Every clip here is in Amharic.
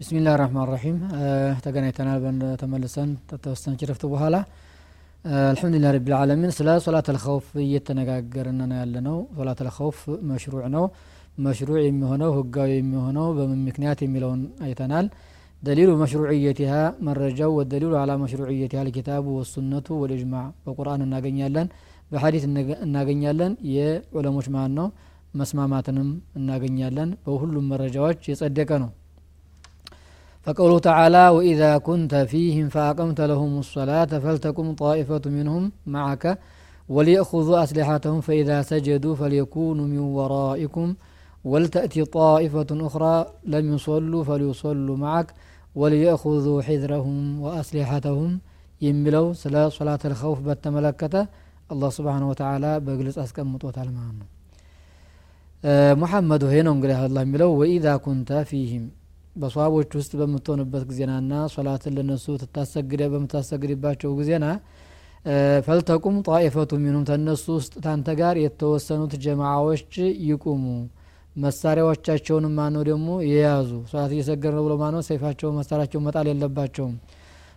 ቢስሚላህ ራህማን ራሒም ተገናኝተናል ተመልሰን ተወሰነች ረፍት በኋላ አልሐምዱሊላህ ረቢል ዓለሚን ስለ ሶላት አልኸውፍ እየተነጋገርን ነው ያለ ነው ሶላት አልኸውፍ መሽሩዕ ነው መሽሩዕ የሚሆነው ህጋዊ የሚሆነው በምን ምክንያት የሚለውን አይተናል ደሊሉ መሽሩዕየቲሃ መረጃው ወደሊሉ አላ መሽሩዕየቲሃ ልኪታቡ ወሱነቱ ወልእጅማዕ በቁርአን እናገኛለን በሀዲት እናገኛለን የዑለሞች ማን ነው መስማማትንም እናገኛለን በሁሉም መረጃዎች የጸደቀ ነው فقوله تعالى وإذا كنت فيهم فأقمت لهم الصلاة فلتقم طائفة منهم معك وليأخذوا أسلحتهم فإذا سجدوا فليكونوا من ورائكم ولتأتي طائفة أخرى لم يصلوا فليصلوا معك وليأخذوا حذرهم وأسلحتهم يملوا سلا صلاة الخوف بتملكته الله سبحانه وتعالى بجلس أسكم مطوتال معنا محمد هنا الله يملوا وإذا كنت فيهم በሰዋቦች ውስጥ በምትሆንበት ጊዜናና ሶላትን ለነሱ ትታሰግደ በምታሰግድባቸው ጊዜና ፈልተቁም ጣኢፈቱ ሚኑም ተነሱ ውስጥ ታንተ ጋር የተወሰኑት ጀማዓዎች ይቁሙ መሳሪያዎቻቸውን ማነው ደግሞ የያዙ? ሶላት እየሰገድ ነው ብሎ ማነው ሰይፋቸው መሳሪያቸው መጣል የለባቸውም።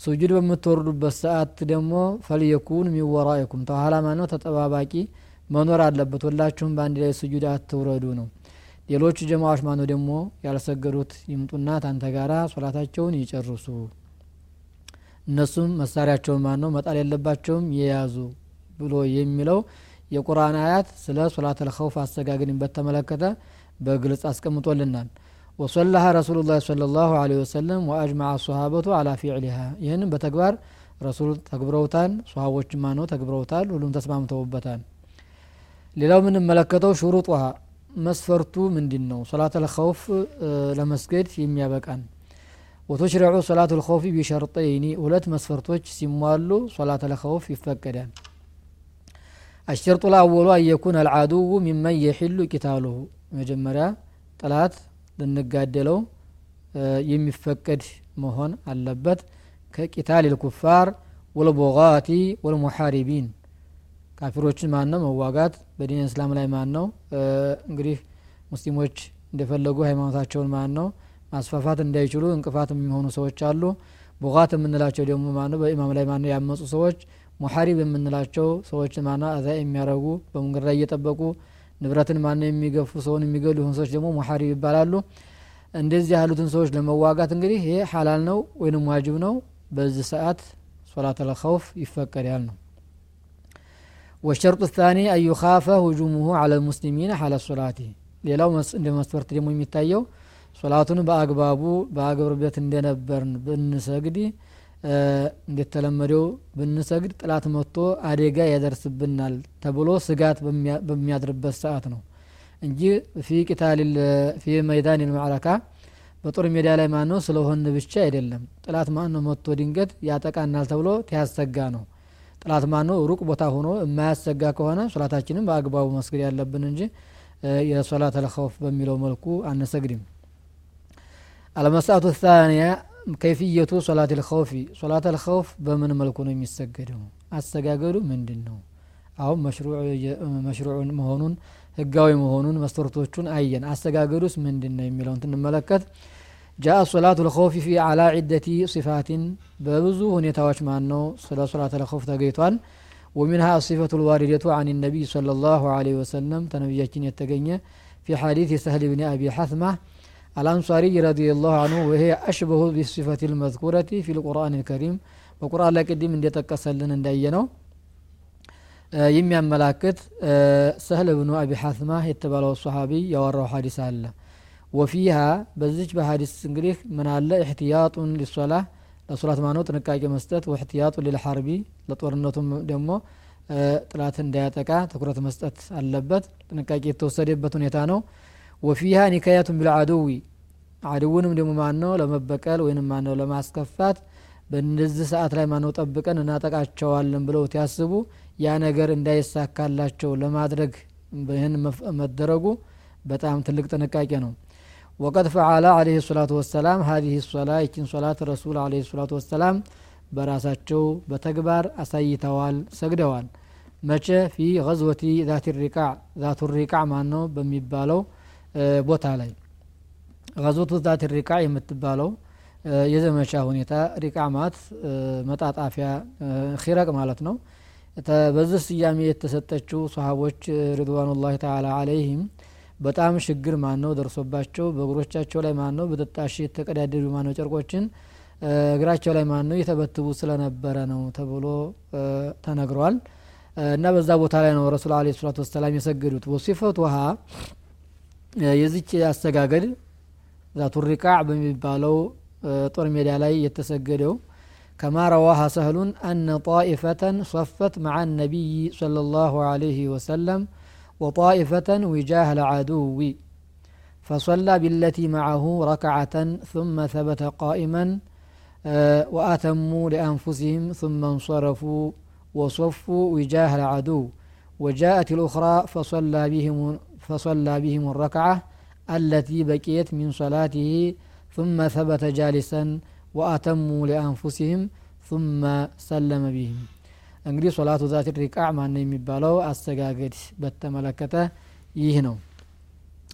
ሱጁድ በምትወርዱበት ሰዓት ደግሞ ፈልየኩን ሚወራኢኩም ተኋላ ማነው ተጠባባቂ መኖር አለበት። ሁላችሁም በአንድ ላይ ሱጁድ አትውረዱ ነው። ሌሎቹ ጀማዎች ማነው ደግሞ ያልሰገዱት ይምጡና ታንተ ጋራ ሶላታቸውን ይጨርሱ። እነሱም መሳሪያቸውን ማን ነው መጣል የለባቸውም የያዙ ብሎ የሚለው የቁርአን አያት ስለ ሶላት አልኸውፍ አሰጋግድን በተመለከተ በግልጽ አስቀምጦልናል ወሰላሃ ረሱሉ ላ ለ ላሁ ለ ወሰለም ወአጅማع ሰሃበቱ አላ ፊዕሊሃ ይህንም በተግባር ረሱል ተግብረውታል ሰሃቦችማ ነው ተግብረውታል ሁሉም ተስማምተውበታል ሌላው የምንመለከተው ሹሩጧ መስፈርቱ ምንድን ነው ሶላት ልኸውፍ ለመስገድ የሚያበቃን ወተሽሪዑ ሶላት ልኸውፍ ቢሸርጠይኒ ሁለት መስፈርቶች ሲሟሉ ሶላት ልኸውፍ ይፈቀዳል الشرط الأول أن يكون العدو ممن يحل قتاله መጀመሪያ ጥላት ልንጋደለው የሚፈቀድ መሆን አለበት። ከቂታል ልኩፋር ወልቦጋቲ ወልሙሓሪቢን ካፊሮችን ማን ነው መዋጋት። በዲን እስላም ላይ ማን ነው እንግዲህ ሙስሊሞች እንደፈለጉ ሃይማኖታቸውን ማን ነው ማስፋፋት እንዳይችሉ እንቅፋት የሚሆኑ ሰዎች አሉ። ቡጋት የምንላቸው ደግሞ ማነው? በኢማም ላይ ማነው? ያመፁ ሰዎች። ሙሐሪብ የምንላቸው ሰዎች ማነው? አዛ የሚያረጉ በመንገድ ላይ እየጠበቁ ንብረትን ማን የሚገፉ ሰውን የሚገሉ ይሁን ሰዎች ደግሞ ሙሐሪብ ይባላሉ እንደዚህ ያሉትን ሰዎች ለመዋጋት እንግዲህ ይሄ ሐላል ነው ወይንም ዋጅብ ነው በዚህ ሰዓት ሶላት አልኸውፍ ይፈቀዳል ነው ወሸርጡ ታኒ አዩኻፈ ሁጁሙሁ አለ ልሙስሊሚን ሐለ ሶላቲ ሌላው እንደ መስፈርት ደግሞ የሚታየው ሶላቱን በአግባቡ በአግብርቤት እንደነበርን ብንሰግድ እንደተለመደው ብንሰግድ ጥላት መጥቶ አደጋ ያደርስብናል ተብሎ ስጋት በሚያድርበት ሰዓት ነው እንጂ ፊ ቂታል ፊ መይዳን ልማዕረካ በጦር ሜዳ ላይ ማን ነው ስለሆን ብቻ አይደለም። ጥላት ማን ነው መጥቶ ድንገት ያጠቃናል ተብሎ ያሰጋ ነው። ጥላት ማን ነው ሩቅ ቦታ ሆኖ የማያሰጋ ከሆነ ሶላታችንም በአግባቡ መስገድ ያለብን እንጂ የሶላት አልኸውፍ በሚለው መልኩ አንሰግድም። አልመስአቱ ታንያ ከይፍየቱ ሶላት ልኸውፊ ሶላት አልኸውፍ በምን መልኩ ነው የሚሰገደው አሰጋገዱ ምንድን ነው አሁን መሽሩዕ መሆኑን ህጋዊ መሆኑን መስፈርቶቹን አየን አሰጋገዱስ ምንድን ነው የሚለውን ትንመለከት ጃአ ሶላቱ ልኸውፊ ፊ አላ ዒደቲ ሲፋቲን በብዙ ሁኔታዎች ማን ነው ስለ ሶላት ልኸውፍ ተገኝቷል ومنها الصفة الواردة عن النبي صلى الله عليه وسلم تنبياتين يتقنية في حديث سهل بن أبي حثمة الأنصاري رضي الله عنه وهي أشبه بالصفة المذكورة في القرآن الكريم وقرآن لك دي من دي تكسلن اندينو የሚያመላክት ሰህል ብኑ አቢ ሐትማ የተባለው ሰሓቢ ያወራው ሀዲስ አለ ወፊሃ በዚች በሀዲስ እንግዲህ ምን አለ እሕትያጡን ሊሶላ ለሶላት ማነው ጥንቃቄ መስጠት ወእሕትያጡ ሊልሐርቢ ለጦርነቱም ደግሞ ጥላት እንዳያጠቃ ትኩረት መስጠት አለበት ጥንቃቄ የተወሰደበት ሁኔታ ነው ወፊሃ ኒካያቱን ቢልዓድዊ አድውንም ደግሞ ማነው ለመበቀል ወይንም ማነው ለማስከፋት በእነዚህ ሰዓት ላይ ማነው ጠብቀን እናጠቃቸዋለን ብለው ሲያስቡ ያ ነገር እንዳይሳካላቸው ለማድረግ ይህን መደረጉ በጣም ትልቅ ጥንቃቄ ነው። وقد فعل عليه الصلاة والسلام هذه الصلاة ይችን ሶላት ረሱል عليه الصلاة والسلام በራሳቸው በተግባር አሳይተዋል ሰግደዋል። መቼ? في غزوة ذات الرقاع። ዛቱ ሪቃዕ ማን ነው በሚባለው ቦታ ላይ غزوة ذات الرقاع የምትባለው የዘመቻ ሁኔታ ሪቃ ማለት መጣጣፊያ ኺረቅ ማለት ነው። በዚህ ስያሜ የተሰጠችው ሰሃቦች ሪድዋኑላህ ተዓላ አለይህም በጣም ችግር ማን ደርሶባቸው በእግሮቻቸው ላይ ማን በጥጣሽ የተቀዳደዱ ማን ጨርቆችን እግራቸው ላይ ማን ነው ስለነበረ ነው ተብሎ ተነግሯል። እና በዛ ቦታ ላይ ነው ረሱል አለ ሰላቱ ወሰላም የሰገዱት። ወሲፈት ውሃ የዚች አስተጋገድ ዛቱ ሪቃዕ በሚባለው ጦር ሜዳ ላይ የተሰገደው ከማ ረዋሃ ሰህሉን አነ ጣኢፈተን ሶፈት መዓ ነቢይ صለ ላሁ አለይህ ወሰለም وطائفة وجاه العدو فصلى بالتي معه ركعة ثم ثبت قائما وأتموا لأنفسهم ثم انصرفوا وصفوا وجاه العدو وجاءت الأخرى فصلى بهم فصلى بهم الركعة التي بقيت من صلاته ثم ثبت جالسا وأتموا لأنفسهم ثم سلم بهم እንግዲህ ሶላቱ ዛት ሪቃዕ ማን የሚባለው አሰጋገድ በተመለከተ ይህ ነው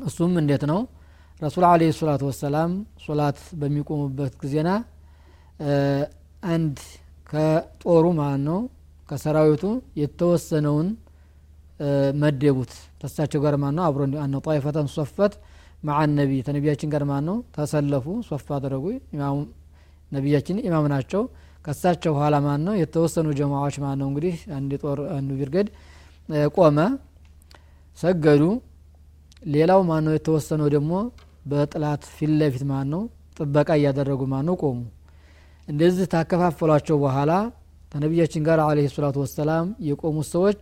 እሱም እንዴት ነው ረሱል አለ ሰላቱ ወሰላም ሶላት በሚቆሙበት ጊዜና አንድ ከጦሩ ማለት ነው ከሰራዊቱ የተወሰነውን መደቡት። ተሳቸው ጋር ማን ነው አብሮ አነ ጣይፈተን ሶፈት መዓ ነቢ ተነቢያችን ጋር ማን ነው ተሰለፉ ሶፍ አደረጉ። ነቢያችን ኢማም ናቸው። ከሳቸው በኋላ ማን ነው የተወሰኑ ጀማዎች ማን ነው እንግዲህ አንድ ጦር አንዱ ቢርገድ ቆመ ሰገዱ። ሌላው ማን ነው የተወሰነው ደግሞ በጥላት ፊት ለፊት ማን ነው ጥበቃ እያደረጉ ማን ነው ቆሙ። እንደዚህ ታከፋፈሏቸው በኋላ ከነቢያችን ጋር አለ ሰላቱ ወሰላም የቆሙት ሰዎች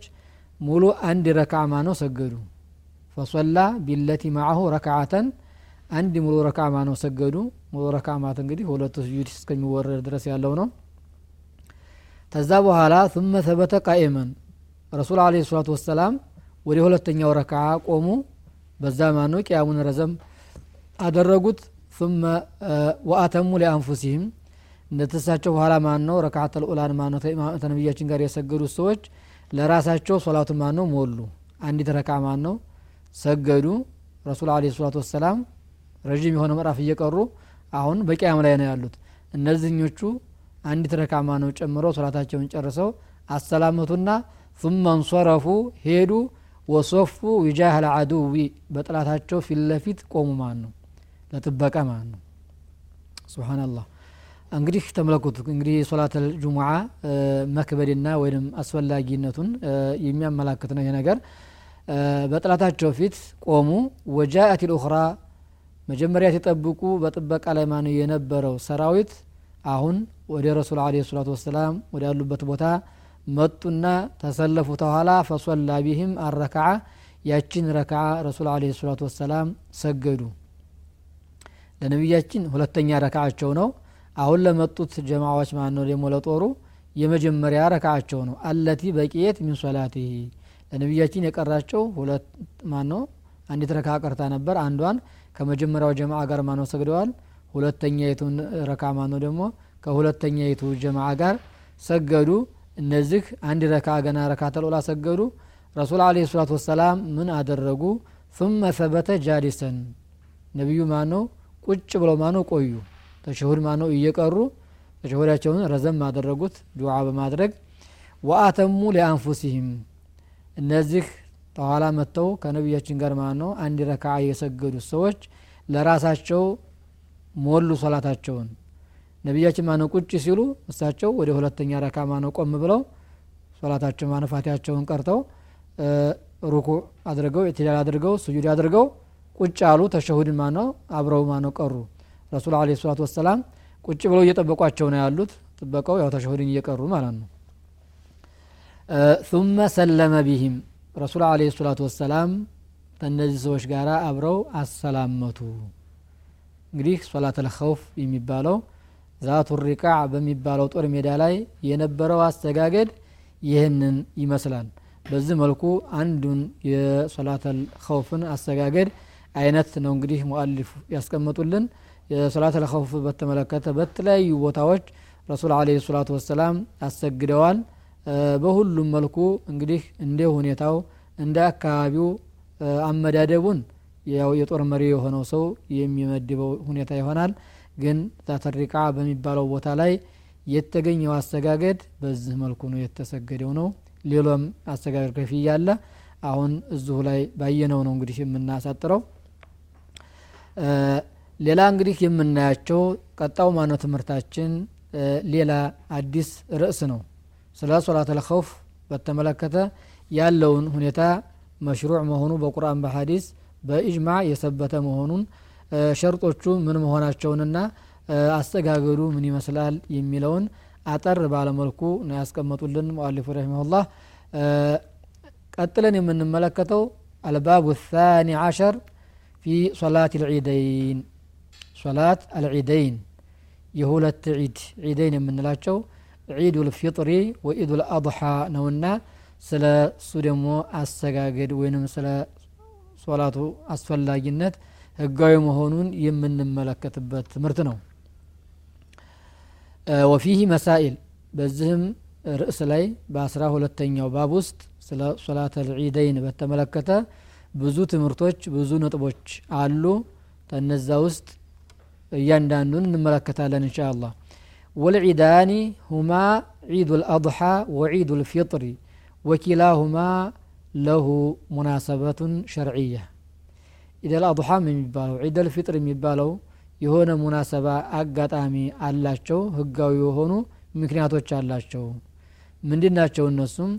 ሙሉ አንድ ረክዓ ማ ነው ሰገዱ ፈሶላ ቢለቲ ማዐሁ ረክዓተን አንድ ሙሉ ረክዓ ማ ነው ሰገዱ ሙሉ ረክዓ ማለት እንግዲህ ሁለቱ ስጁድ እስከሚወረድ ድረስ ያለው ነው ከዛ በኋላ ثم ثبت قائما ረሱል አለ ሰላቱ ወሰላም ወደ ሁለተኛው ረክዓ ቆሙ በዛ ማ ነው ቅያሙን ረዘም አደረጉት ثم ወአተሙ ሊአንፉሲህም እንደተሳቸው በኋላ ማን ነው ረክዓተል ኡላን ማን ነው ተነቢያችን ጋር የሰገዱት ሰዎች ለራሳቸው ሶላቱ ማን ነው ሞሉ። አንዲት ረካ ማን ነው ሰገዱ። ረሱል አለ ሰላቱ ወሰላም ረዥም የሆነ ምዕራፍ እየቀሩ አሁን በቂያም ላይ ነው ያሉት። እነዚህኞቹ አንዲት ረካማ ነው ጨምረው ሶላታቸውን ጨርሰው አሰላመቱና ثم انصرፉ ሄዱ ወሶፉ ዊጃህ ልአድዊ በጥላታቸው ፊት ለፊት ቆሙ። ማን ነው ለጥበቃ ማን ነው ሱብሓናላህ እንግዲህ ተመለኩት እንግዲህ የሶላት ጁሙዓ መክበድና ወይም አስፈላጊነቱን የሚያመላክት ነው ይሄ ነገር። በጥላታቸው ፊት ቆሙ። ወጃአት ልኡኽራ መጀመሪያ ሲጠብቁ በጥበቃ ላይ ማን የነበረው ሰራዊት? አሁን ወደ ረሱል አለ ሰላቱ ወሰላም ወደ ያሉበት ቦታ መጡና ተሰለፉ። ተኋላ ፈሶላ ቢህም አረክዓ ያችን ረክዓ ረሱል አለ ሰላቱ ወሰላም ሰገዱ። ለነቢያችን ሁለተኛ ረክዓቸው ነው አሁን ለመጡት ጀማዎች ማን ነው ደግሞ ለጦሩ? የመጀመሪያ ረካቸው ነው። አለቲ በቂየት ሚን ሶላቲሂ። ለነቢያችን የቀራቸው ሁለት ማን ነው አንዲት ረካ ቀርታ ነበር። አንዷን ከመጀመሪያው ጀማ ጋር ማነው ሰግደዋል? ሁለተኛ የቱን ረካ ማነው ደግሞ? ከሁለተኛ የቱ ጀማ ጋር ሰገዱ። እነዚህ አንድ ረካ ገና ረካ ተልላ ሰገዱ። ረሱል አለ ሰላት ወሰላም ምን አደረጉ? ثመ ثበተ ጃዲሰን ነቢዩ ማነው? ቁጭ ብለው ማነው ቆዩ? ተሸሁድ ማነው? እየቀሩ ተሸሁዳቸውን ረዘም አደረጉት ዱዓ በማድረግ ወአተሙ ሊአንፉሲህም። እነዚህ ተኋላ መጥተው ከነቢያችን ጋር ማለት ነው አንድ ረካ የሰገዱት ሰዎች ለራሳቸው ሞሉ ሶላታቸውን። ነቢያችን ማነው? ቁጭ ሲሉ እሳቸው ወደ ሁለተኛ ረካ ማነው? ቆም ብለው ሶላታቸው ማነው? ፋቲያቸውን ቀርተው ሩኩ አድርገው ኢትዳል አድርገው ስጁድ አድርገው ቁጭ አሉ። ተሸሁድን ማነው? አብረው ማነው? ቀሩ ረሱል عليه الصلاة والسلام ቁጭ ብለው እየጠበቋቸው ነው ያሉት። ጠብቀው ያው ተሸሁድን እየቀሩ ማለት ነው። ثم سلم بهم ረሱል አለ ሰላቱ ወሰላም ከእነዚህ ሰዎች ጋር አብረው አሰላመቱ። እንግዲህ ሶላት ልኸውፍ የሚባለው ዛቱ ሪቃዕ በሚባለው ጦር ሜዳ ላይ የነበረው አስተጋገድ ይህንን ይመስላል። በዚህ መልኩ አንዱን የሶላት ኸውፍን አስተጋገድ አይነት ነው እንግዲህ ሙአሊፍ ያስቀመጡልን የሶላት ለኸውፍ በተመለከተ በተለያዩ ቦታዎች ረሱል አለ ሰላቱ ወሰላም አሰግደዋል። በሁሉም መልኩ እንግዲህ እንደ ሁኔታው እንደ አካባቢው አመዳደቡን ያው የጦር መሪ የሆነው ሰው የሚመድበው ሁኔታ ይሆናል። ግን ዛተሪቃ በሚባለው ቦታ ላይ የተገኘው አሰጋገድ በዚህ መልኩ ነው የተሰገደው ነው። ሌሎም አሰጋገድ ከፍያ አለ። አሁን እዚሁ ላይ ባየነው ነው እንግዲህ የምናሳጥረው ሌላ እንግዲህ የምናያቸው ቀጣው ማነው ትምህርታችን ሌላ አዲስ ርዕስ ነው ስለ ሶላት ልኸውፍ በተመለከተ ያለውን ሁኔታ መሽሩዕ መሆኑ በቁርአን በሐዲስ በኢጅማዕ የሰበተ መሆኑን ሸርጦቹ ምን መሆናቸውንና አስተጋገዱ ምን ይመስላል የሚለውን አጠር ባለመልኩ ነው ያስቀመጡልን ሙአሊፉ ረሂመሁላህ ቀጥለን የምንመለከተው አልባቡ ታኒ ዓሸር ፊ ሶላት ልዒደይን ሶላት አልዒደይን የሁለት ዒድ ዒደይን የምንላቸው ዒዱ ልፊጥሪ ወኢዱ ልአضሓ ነውና ስለ እሱ ደግሞ አሰጋገድ ወይንም ስለ ሶላቱ አስፈላጊነት ህጋዊ መሆኑን የምንመለከትበት ትምህርት ነው ወፊህ መሳኢል በዚህም ርዕስ ላይ በአስራ ሁለተኛው ባብ ውስጥ ስለ ሶላት አልዒደይን በተመለከተ ብዙ ትምህርቶች ብዙ ነጥቦች አሉ ከነዛ ውስጥ እያንዳንዱን እንመለከታለን እንሻ አላህ والعيدان هما عيد الأضحى وعيد الفطر وكلاهما له مناسبة شرعية إذا الأضحى من يبالو عيد الفطر من يبالو የሆነ ሙናሰባ አጋጣሚ አላቸው ህጋዊ የሆኑ ምክንያቶች አላቸው ምንድ ናቸው እነሱም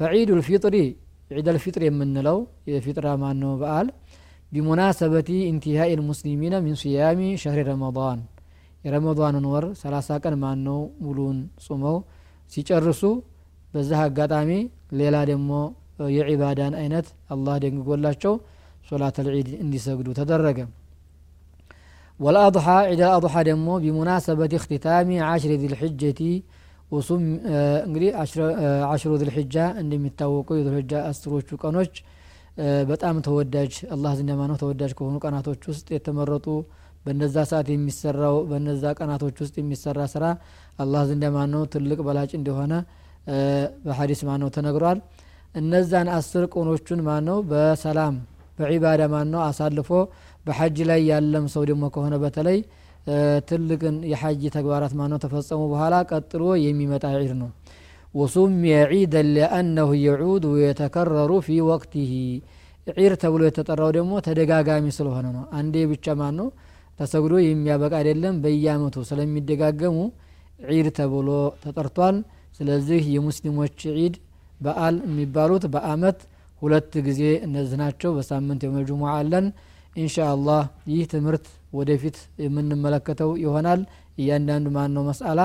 ፈዒዱ ልፊጥሪ ዒድ ልፊጥር የምንለው የፊጥራ ማን ነው በዓል بمناسبة انتهاء المسلمين من صيام شهر رمضان. رمضان نور سلاسا كان ما نو ملون صمو سيجرسو بزها قطامي ليلة دمو يعبادان اينت الله دين شو صلاة العيد اندي سجدو تدرج والأضحى عيد الأضحى دمو بمناسبة اختتام عشر ذي الحجة وصم عشر, ذي الحجة اندي متوقع ذي الحجة استروش በጣም ተወዳጅ አላህ ዘንድ ነው ተወዳጅ ከሆኑ ቀናቶች ውስጥ የተመረጡ በነዛ ሰዓት የሚሰራው በነዛ ቀናቶች ውስጥ የሚሰራ ስራ አላህ ዘንድ ነው ትልቅ በላጭ እንደሆነ በሀዲስ ማነው ተነግሯል። እነዛን አስር ቀኖቹን ማነው በሰላም በዒባዳ ማነው አሳልፎ በሐጅ ላይ ያለም ሰው ደግሞ ከሆነ በተለይ ትልቅን የሐጅ ተግባራት ማነው ተፈጸሙ በኋላ ቀጥሎ የሚመጣ ዒድ ነው ወሱሚየ ዒደን ሊአነሁ የዑድ ወየተከረሩ ፊ ወቅቲህ ዒድ ተብሎ የተጠራው ደግሞ ተደጋጋሚ ስለሆነ ነው። አንዴ ብቻ ማን ነው ተሰግዶ የሚያበቃ አይደለም። በየአመቱ ስለሚደጋገሙ ዒድ ተብሎ ተጠርቷል። ስለዚህ የሙስሊሞች ዒድ በዓል የሚባሉት በአመት ሁለት ጊዜ እነዚህ ናቸው። በሳምንት የመጅሙዓ አለን። ኢንሻ ይህ ትምህርት ወደፊት የምንመለከተው ይሆናል። እያንዳንዱ ማን ነው መስአላ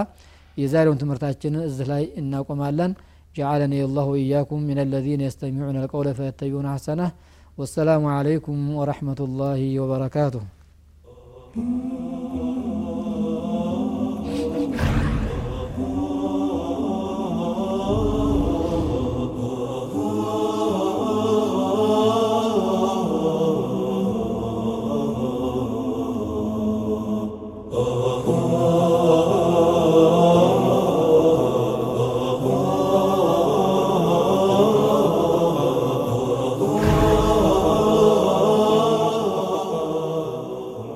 የዛሬውን ትምህርታችንን እዚህ ላይ እናቆማለን جعلني الله وإياكم من الذين يستمعون القول فيتبعون أحسنه والسلام عليكم ورحمة الله وبركاته